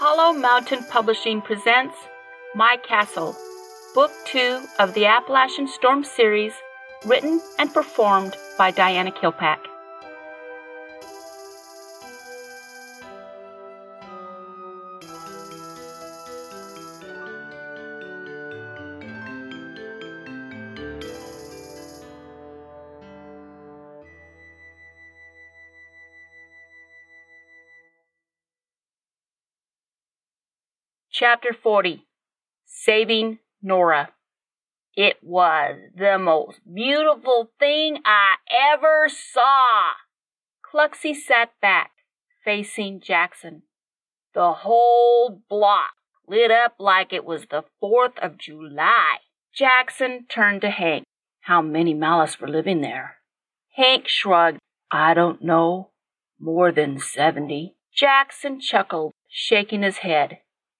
Hollow Mountain Publishing presents My Castle, Book 2 of the Appalachian Storm series, written and performed by Diana Kilpack. Chapter 40 Saving Nora. It was the most beautiful thing I ever saw. Cluxy sat back, facing Jackson. The whole block lit up like it was the 4th of July. Jackson turned to Hank. How many Malice were living there? Hank shrugged. I don't know. More than 70. Jackson chuckled, shaking his head.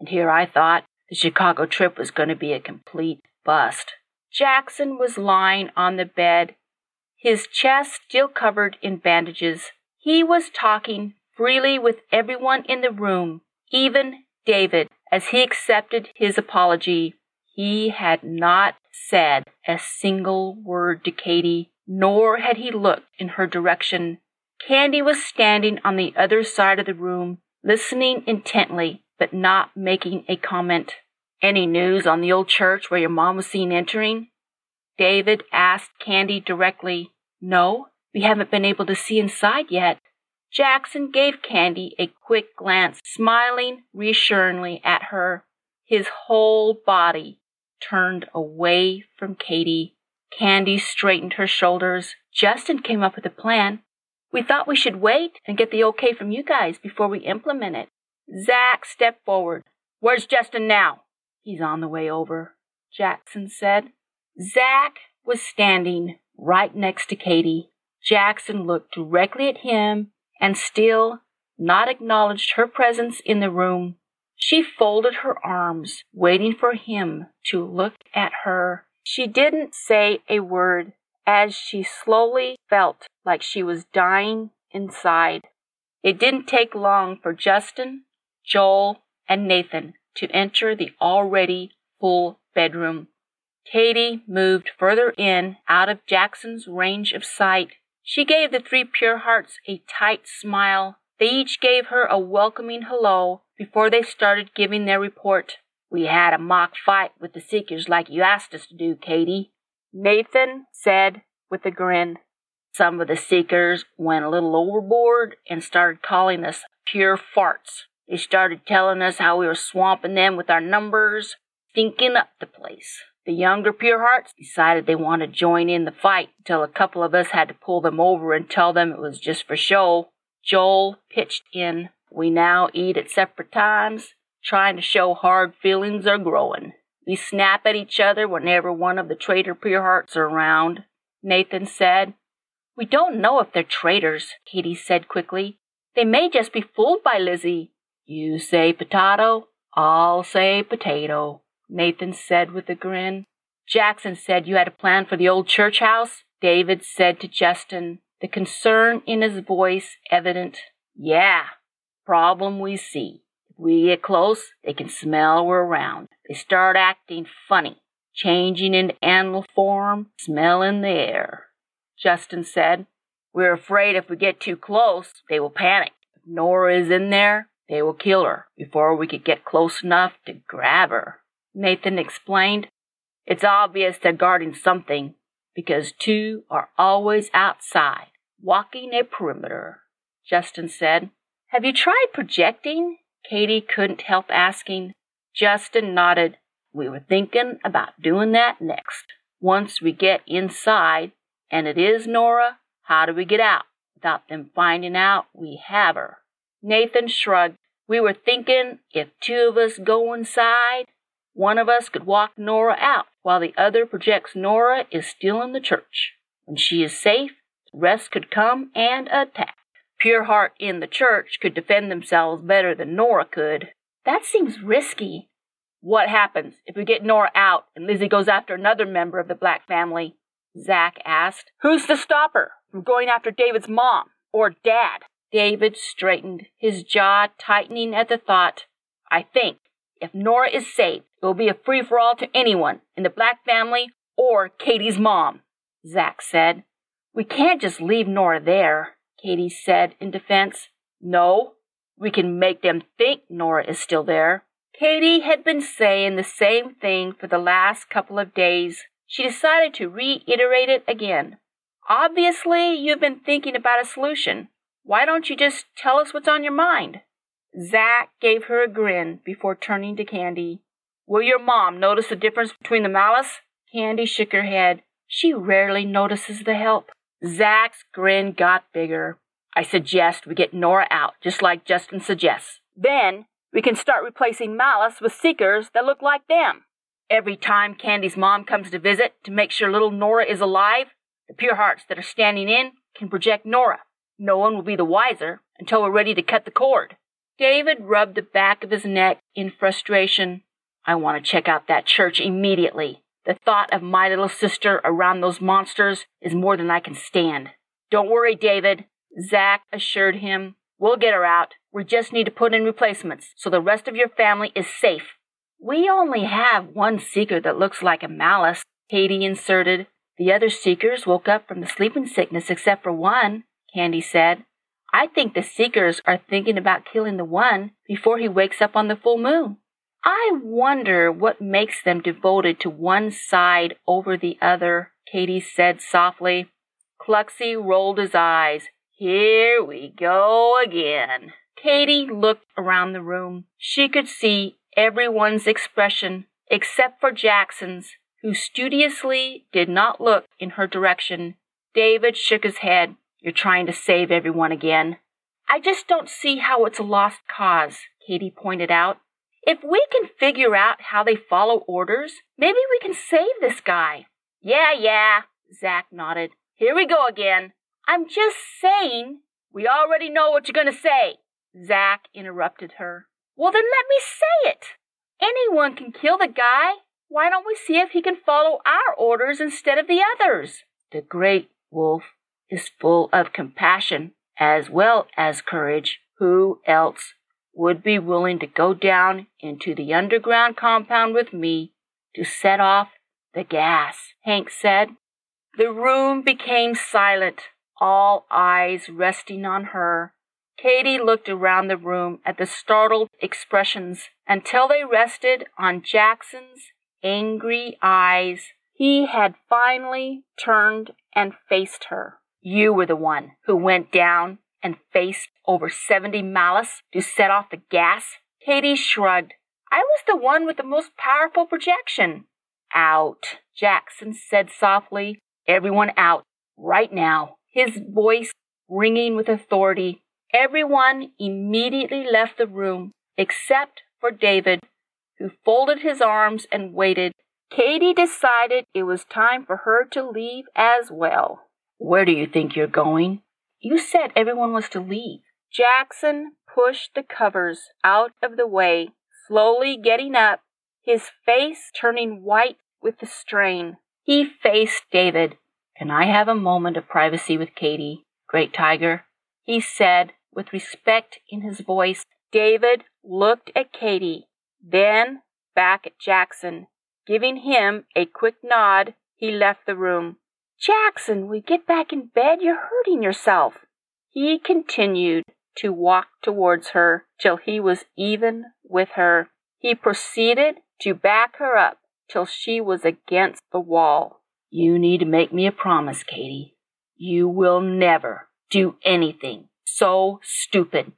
And here I thought the Chicago trip was going to be a complete bust. Jackson was lying on the bed, his chest still covered in bandages. He was talking freely with everyone in the room, even David, as he accepted his apology. He had not said a single word to Katie, nor had he looked in her direction. Candy was standing on the other side of the room, listening intently but not making a comment. Any news on the old church where your mom was seen entering? David asked Candy directly. No, we haven't been able to see inside yet. Jackson gave Candy a quick glance, smiling reassuringly at her. His whole body turned away from Katie. Candy straightened her shoulders. Justin came up with a plan. We thought we should wait and get the okay from you guys before we implement it. Zack stepped forward. Where's Justin now? He's on the way over, Jackson said. Zack was standing right next to Katie. Jackson looked directly at him and still not acknowledged her presence in the room. She folded her arms, waiting for him to look at her. She didn't say a word as she slowly felt like she was dying inside. It didn't take long for Justin Joel, and Nathan to enter the already full bedroom. Katie moved further in, out of Jackson's range of sight. She gave the three pure hearts a tight smile. They each gave her a welcoming hello before they started giving their report. We had a mock fight with the Seekers like you asked us to do, Katie. Nathan said with a grin. Some of the Seekers went a little overboard and started calling us pure farts. They started telling us how we were swamping them with our numbers, stinking up the place. The younger pure hearts decided they wanted to join in the fight until a couple of us had to pull them over and tell them it was just for show. Joel pitched in. We now eat at separate times, trying to show hard feelings are growing. We snap at each other whenever one of the traitor pure hearts are around, Nathan said. We don't know if they're traitors, Katie said quickly. They may just be fooled by Lizzie. You say potato, I'll say potato, Nathan said with a grin. Jackson said you had a plan for the old church house. David said to Justin, the concern in his voice evident. Yeah, problem we see. If we get close, they can smell we're around. They start acting funny, changing into animal form, smelling the air. Justin said, We're afraid if we get too close, they will panic. If Nora is in there, they will kill her before we could get close enough to grab her. Nathan explained. It's obvious they're guarding something because two are always outside, walking a perimeter. Justin said. Have you tried projecting? Katie couldn't help asking. Justin nodded. We were thinking about doing that next. Once we get inside, and it is Nora, how do we get out without them finding out we have her? Nathan shrugged. We were thinking if two of us go inside, one of us could walk Nora out while the other projects Nora is still in the church. When she is safe, the rest could come and attack. Pure Heart in the church could defend themselves better than Nora could. That seems risky. What happens if we get Nora out and Lizzie goes after another member of the black family? Zack asked. Who's to stop her from going after David's mom or dad? David straightened, his jaw tightening at the thought. I think if Nora is saved, it will be a free for all to anyone in the Black family or Katie's mom, Zack said. We can't just leave Nora there, Katie said in defense. No, we can make them think Nora is still there. Katie had been saying the same thing for the last couple of days. She decided to reiterate it again. Obviously, you've been thinking about a solution. Why don't you just tell us what's on your mind? Zack gave her a grin before turning to Candy. Will your mom notice the difference between the malice? Candy shook her head. She rarely notices the help. Zack's grin got bigger. I suggest we get Nora out, just like Justin suggests. Then we can start replacing Malice with seekers that look like them. Every time Candy's mom comes to visit to make sure little Nora is alive, the pure hearts that are standing in can project Nora. No one will be the wiser until we're ready to cut the cord. David rubbed the back of his neck in frustration. I want to check out that church immediately. The thought of my little sister around those monsters is more than I can stand. Don't worry, David, Zack assured him. We'll get her out. We just need to put in replacements so the rest of your family is safe. We only have one seeker that looks like a malice, Katie inserted. The other seekers woke up from the sleeping sickness except for one, Candy said. I think the seekers are thinking about killing the one before he wakes up on the full moon. I wonder what makes them devoted to one side over the other, Katie said softly. Cluxy rolled his eyes. Here we go again. Katie looked around the room. She could see everyone's expression except for Jackson's, who studiously did not look in her direction. David shook his head. You're trying to save everyone again. I just don't see how it's a lost cause, Katie pointed out. If we can figure out how they follow orders, maybe we can save this guy. Yeah, yeah, Zack nodded. Here we go again. I'm just saying. We already know what you're going to say. Zack interrupted her. Well, then let me say it. Anyone can kill the guy. Why don't we see if he can follow our orders instead of the others? The great wolf is full of compassion as well as courage. Who else would be willing to go down into the underground compound with me to set off the gas? Hank said. The room became silent, all eyes resting on her. Katie looked around the room at the startled expressions until they rested on Jackson's angry eyes. He had finally turned and faced her. You were the one who went down and faced over 70 malice to set off the gas? Katie shrugged. I was the one with the most powerful projection. Out, Jackson said softly. Everyone out, right now. His voice ringing with authority. Everyone immediately left the room except for David, who folded his arms and waited. Katie decided it was time for her to leave as well. Where do you think you're going? You said everyone was to leave. Jackson pushed the covers out of the way, slowly getting up, his face turning white with the strain. He faced David. Can I have a moment of privacy with Katie, Great Tiger? He said, with respect in his voice. David looked at Katie, then back at Jackson. Giving him a quick nod, he left the room. Jackson, we get back in bed? You're hurting yourself. He continued to walk towards her till he was even with her. He proceeded to back her up till she was against the wall. You need to make me a promise, Katie. You will never do anything so stupid,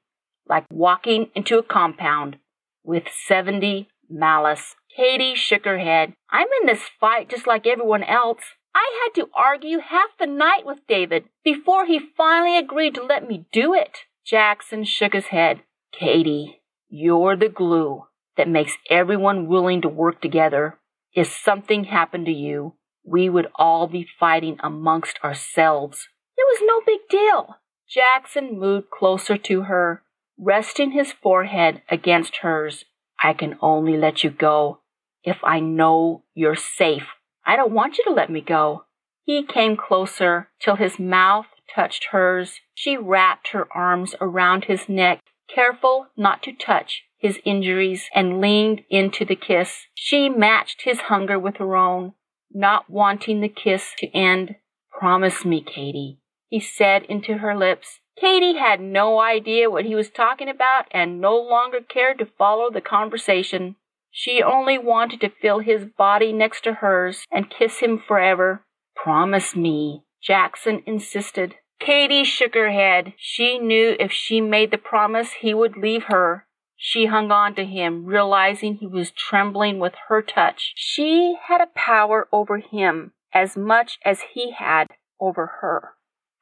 like walking into a compound with 70 malice. Katie shook her head. I'm in this fight just like everyone else. I had to argue half the night with David before he finally agreed to let me do it. Jackson shook his head. Katie, you're the glue that makes everyone willing to work together. If something happened to you, we would all be fighting amongst ourselves. It was no big deal. Jackson moved closer to her, resting his forehead against hers. I can only let you go if I know you're safe. I don't want you to let me go. He came closer till his mouth touched hers. She wrapped her arms around his neck. careful not to touch his injuries, and leaned into the kiss. She matched his hunger with her own, not wanting the kiss to end. Promise me, Katie, he said into her lips. Katie had no idea what he was talking about and no longer cared to follow the conversation. She only wanted to feel his body next to hers and kiss him forever. Promise me, Jackson insisted. Katie shook her head. She knew if she made the promise, he would leave her. She hung on to him, realizing he was trembling with her touch. She had a power over him as much as he had over her.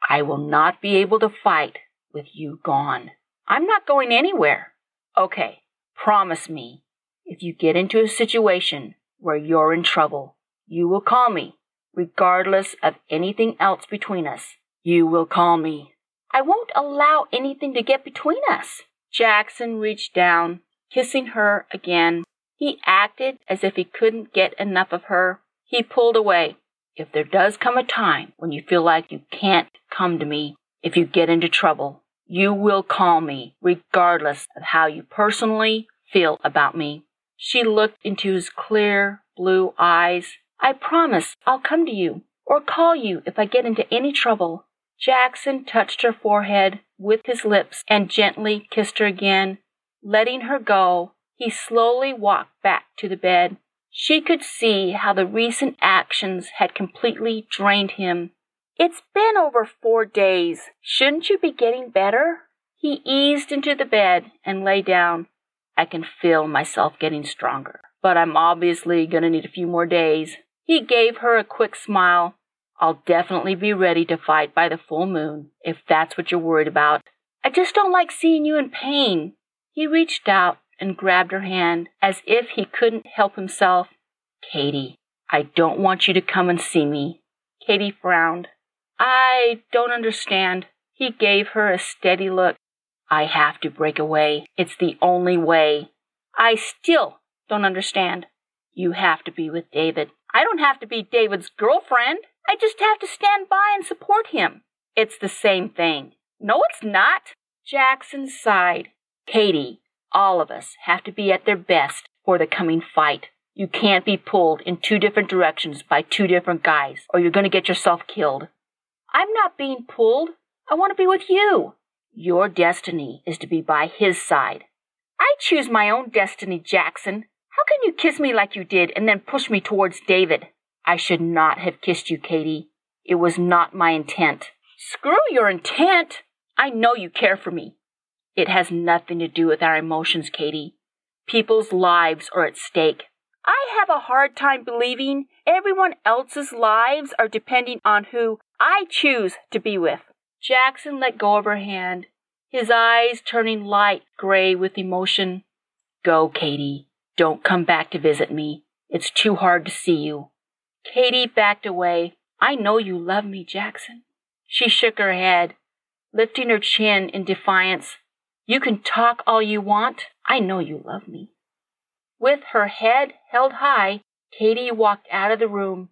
I will not be able to fight with you gone. I'm not going anywhere. Okay, promise me. If you get into a situation where you're in trouble, you will call me, regardless of anything else between us. You will call me. I won't allow anything to get between us. Jackson reached down, kissing her again. He acted as if he couldn't get enough of her. He pulled away. If there does come a time when you feel like you can't come to me, if you get into trouble, you will call me, regardless of how you personally feel about me. She looked into his clear blue eyes. I promise I'll come to you or call you if I get into any trouble. Jackson touched her forehead with his lips and gently kissed her again. Letting her go, he slowly walked back to the bed. She could see how the recent actions had completely drained him. It's been over four days. Shouldn't you be getting better? He eased into the bed and lay down. I can feel myself getting stronger, but I'm obviously going to need a few more days. He gave her a quick smile. I'll definitely be ready to fight by the full moon, if that's what you're worried about. I just don't like seeing you in pain. He reached out and grabbed her hand as if he couldn't help himself. Katie, I don't want you to come and see me. Katie frowned. I don't understand. He gave her a steady look. I have to break away. It's the only way. I still don't understand. You have to be with David. I don't have to be David's girlfriend. I just have to stand by and support him. It's the same thing. No, it's not. Jackson sighed. Katie, all of us have to be at their best for the coming fight. You can't be pulled in two different directions by two different guys, or you're going to get yourself killed. I'm not being pulled. I want to be with you. Your destiny is to be by his side. I choose my own destiny, Jackson. How can you kiss me like you did and then push me towards David? I should not have kissed you, Katie. It was not my intent. Screw your intent. I know you care for me. It has nothing to do with our emotions, Katie. People's lives are at stake. I have a hard time believing everyone else's lives are depending on who I choose to be with. Jackson let go of her hand, his eyes turning light gray with emotion. Go, Katie. Don't come back to visit me. It's too hard to see you. Katie backed away. I know you love me, Jackson. She shook her head, lifting her chin in defiance. You can talk all you want. I know you love me. With her head held high, Katie walked out of the room,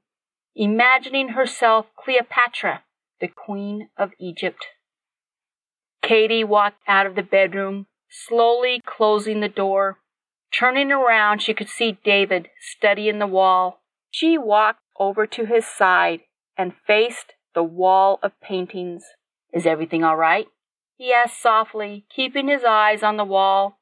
imagining herself Cleopatra, the Queen of Egypt. Katie walked out of the bedroom, slowly closing the door. Turning around, she could see David studying the wall. She walked over to his side and faced the wall of paintings. Is everything all right? He asked softly, keeping his eyes on the wall.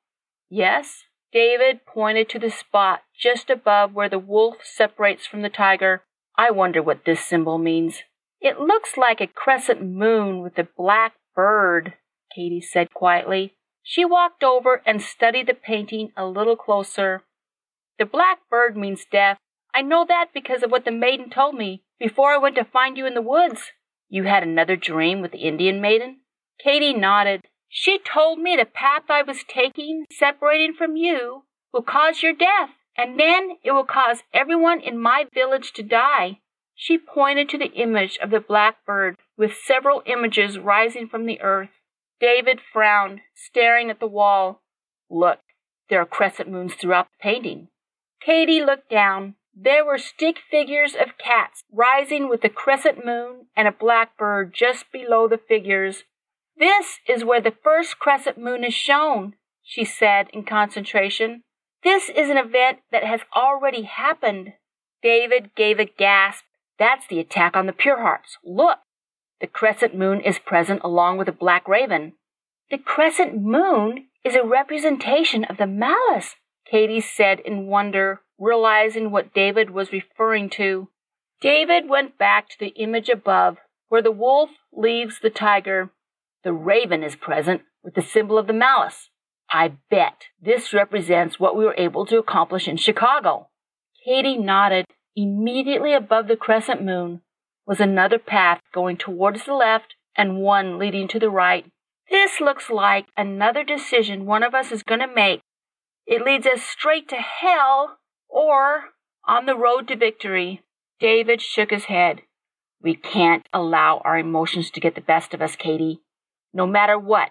Yes. David pointed to the spot just above where the wolf separates from the tiger. I wonder what this symbol means. It looks like a crescent moon with a black bird, Katie said quietly. She walked over and studied the painting a little closer. The black bird means death, I know that because of what the maiden told me before I went to find you in the woods. You had another dream with the Indian maiden? Katie nodded. She told me the path I was taking, separating from you, will cause your death, and then it will cause everyone in my village to die. She pointed to the image of the blackbird, with several images rising from the earth. David frowned, staring at the wall. Look, there are crescent moons throughout the painting. Katie looked down. There were stick figures of cats rising with the crescent moon and a blackbird just below the figures. This is where the first crescent moon is shown, she said in concentration. This is an event that has already happened. David gave a gasp. That's the attack on the Pure Hearts. Look! The crescent moon is present along with the black raven. The crescent moon is a representation of the malice, Katie said in wonder, realizing what David was referring to. David went back to the image above, where the wolf leaves the tiger. The raven is present with the symbol of the malice. I bet this represents what we were able to accomplish in Chicago. Katie nodded. Immediately above the crescent moon was another path going towards the left and one leading to the right. This looks like another decision one of us is going to make. It leads us straight to hell or on the road to victory. David shook his head. We can't allow our emotions to get the best of us, Katie. No matter what,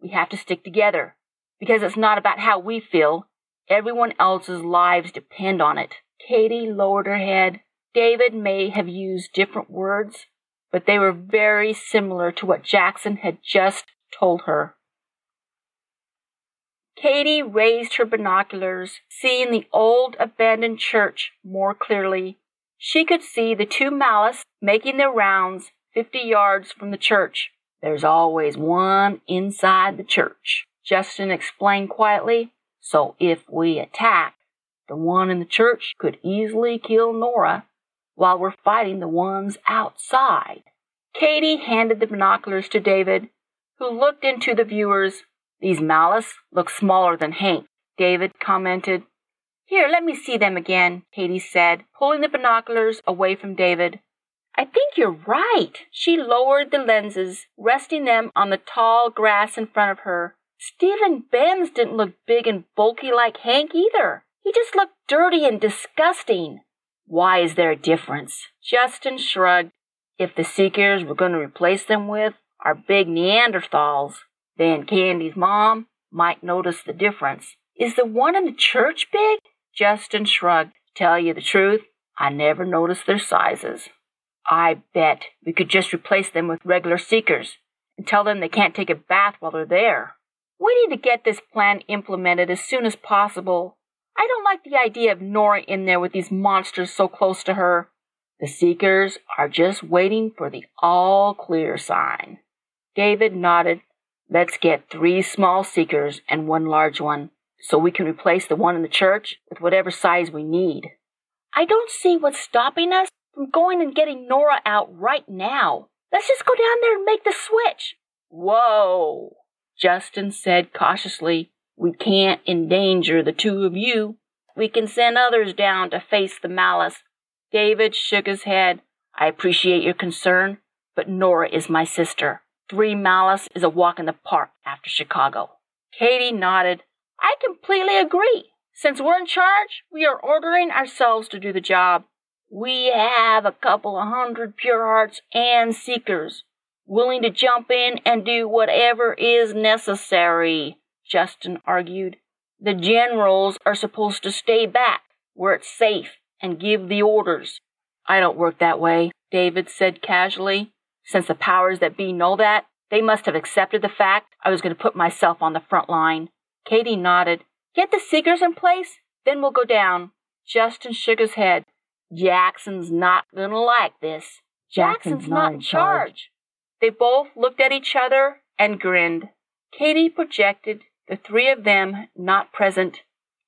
we have to stick together because it's not about how we feel. Everyone else's lives depend on it. Katie lowered her head. David may have used different words, but they were very similar to what Jackson had just told her. Katie raised her binoculars, seeing the old abandoned church more clearly. She could see the two malice making their rounds fifty yards from the church. There's always one inside the church, Justin explained quietly. So if we attack, the one in the church could easily kill Nora while we're fighting the ones outside. Katie handed the binoculars to David, who looked into the viewers. These malice look smaller than Hank, David commented. Here, let me see them again, Katie said, pulling the binoculars away from David. I think you're right. She lowered the lenses, resting them on the tall grass in front of her. Stephen Benz didn't look big and bulky like Hank either. He just looked dirty and disgusting. Why is there a difference? Justin shrugged. If the Seekers were going to replace them with are big Neanderthals, then Candy's mom might notice the difference. Is the one in the church big? Justin shrugged. Tell you the truth, I never noticed their sizes. I bet we could just replace them with regular seekers and tell them they can't take a bath while they're there. We need to get this plan implemented as soon as possible. I don't like the idea of Nora in there with these monsters so close to her. The Seekers are just waiting for the all clear sign. David nodded. Let's get three small Seekers and one large one, so we can replace the one in the church with whatever size we need. I don't see what's stopping us from going and getting Nora out right now. Let's just go down there and make the switch. Whoa, Justin said cautiously. We can't endanger the two of you. We can send others down to face the malice. David shook his head. I appreciate your concern, but Nora is my sister. Three malice is a walk in the park after Chicago. Katie nodded. I completely agree. Since we're in charge, we are ordering ourselves to do the job. We have a couple of hundred pure hearts and seekers willing to jump in and do whatever is necessary, Justin argued. The generals are supposed to stay back where it's safe and give the orders. I don't work that way, David said casually. Since the powers that be know that, they must have accepted the fact I was going to put myself on the front line. Katie nodded. Get the seekers in place, then we'll go down. Justin shook his head. Jackson's not gonna like this. Jackson's, Jackson's not in charge. charge. They both looked at each other and grinned. Katie projected the three of them not present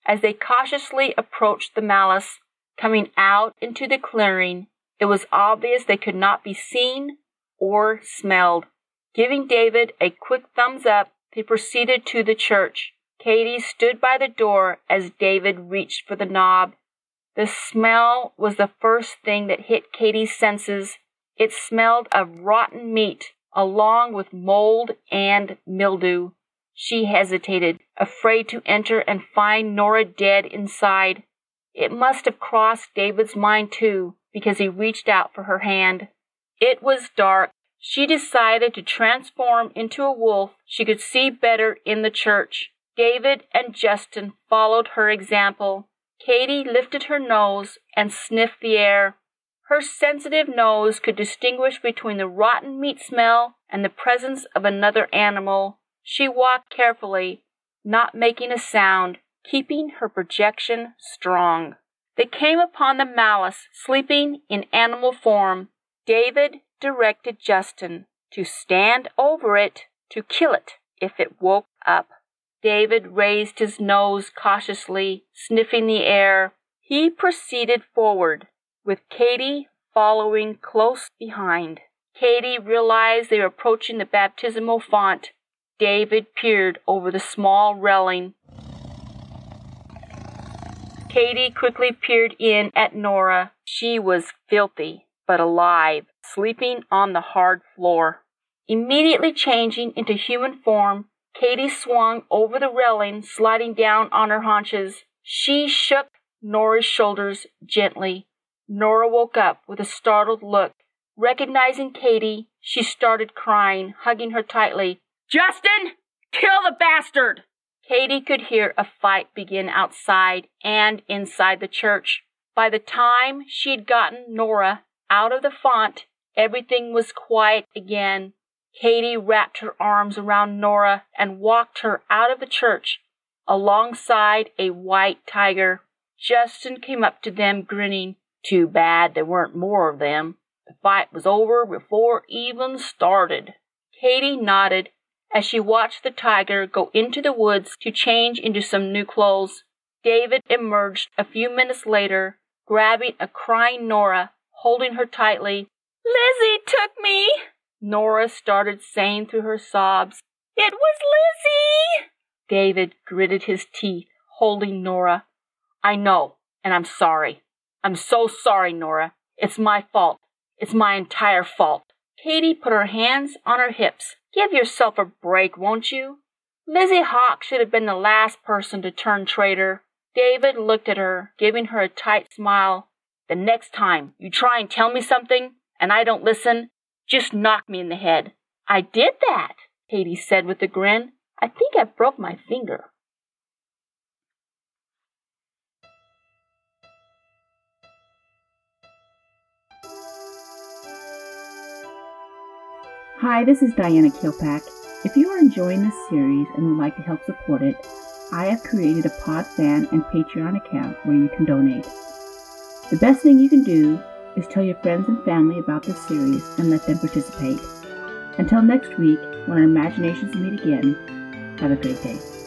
as they cautiously approached the malice. Coming out into the clearing, it was obvious they could not be seen or smelled. Giving David a quick thumbs up, they proceeded to the church. Katie stood by the door as David reached for the knob. The smell was the first thing that hit Katie's senses. It smelled of rotten meat, along with mold and mildew. She hesitated, afraid to enter and find Nora dead inside. It must have crossed David's mind too, because he reached out for her hand. It was dark. She decided to transform into a wolf she could see better in the church. David and Justin followed her example. Katie lifted her nose and sniffed the air. Her sensitive nose could distinguish between the rotten meat smell and the presence of another animal, she walked carefully, not making a sound, keeping her projection strong. They came upon the malice sleeping in animal form. David directed Justin to stand over it to kill it if it woke up. David raised his nose cautiously, sniffing the air. He proceeded forward, with Katie following close behind. Katie realized they were approaching the baptismal font. David peered over the small railing. Katie quickly peered in at Nora. She was filthy, but alive, sleeping on the hard floor. Immediately changing into human form, Katie swung over the railing, sliding down on her haunches. She shook Nora's shoulders gently. Nora woke up with a startled look. Recognizing Katie, she started crying, hugging her tightly. Justin! Kill the bastard! Katie could hear a fight begin outside and inside the church. By the time she had gotten Nora out of the font, everything was quiet again. Katie wrapped her arms around Nora and walked her out of the church alongside a white tiger. Justin came up to them grinning. Too bad there weren't more of them. The fight was over before even started. Katie nodded as she watched the tiger go into the woods to change into some new clothes. David emerged a few minutes later, grabbing a crying Nora, holding her tightly. Lizzie took me, Nora started saying through her sobs. It was Lizzie! David gritted his teeth, holding Nora. I know, and I'm sorry. I'm so sorry, Nora. It's my fault. It's my entire fault. Katie put her hands on her hips. Give yourself a break, won't you? Lizzie Hawk should have been the last person to turn traitor. David looked at her, giving her a tight smile. The next time you try and tell me something and I don't listen, just knock me in the head. I did that, Katie said with a grin. I think I broke my finger. Hi, this is Diana Kilpack. If you are enjoying this series and would like to help support it, I have created a Podfan and Patreon account where you can donate. The best thing you can do is tell your friends and family about this series and let them participate. Until next week, when our imaginations meet again, have a great day.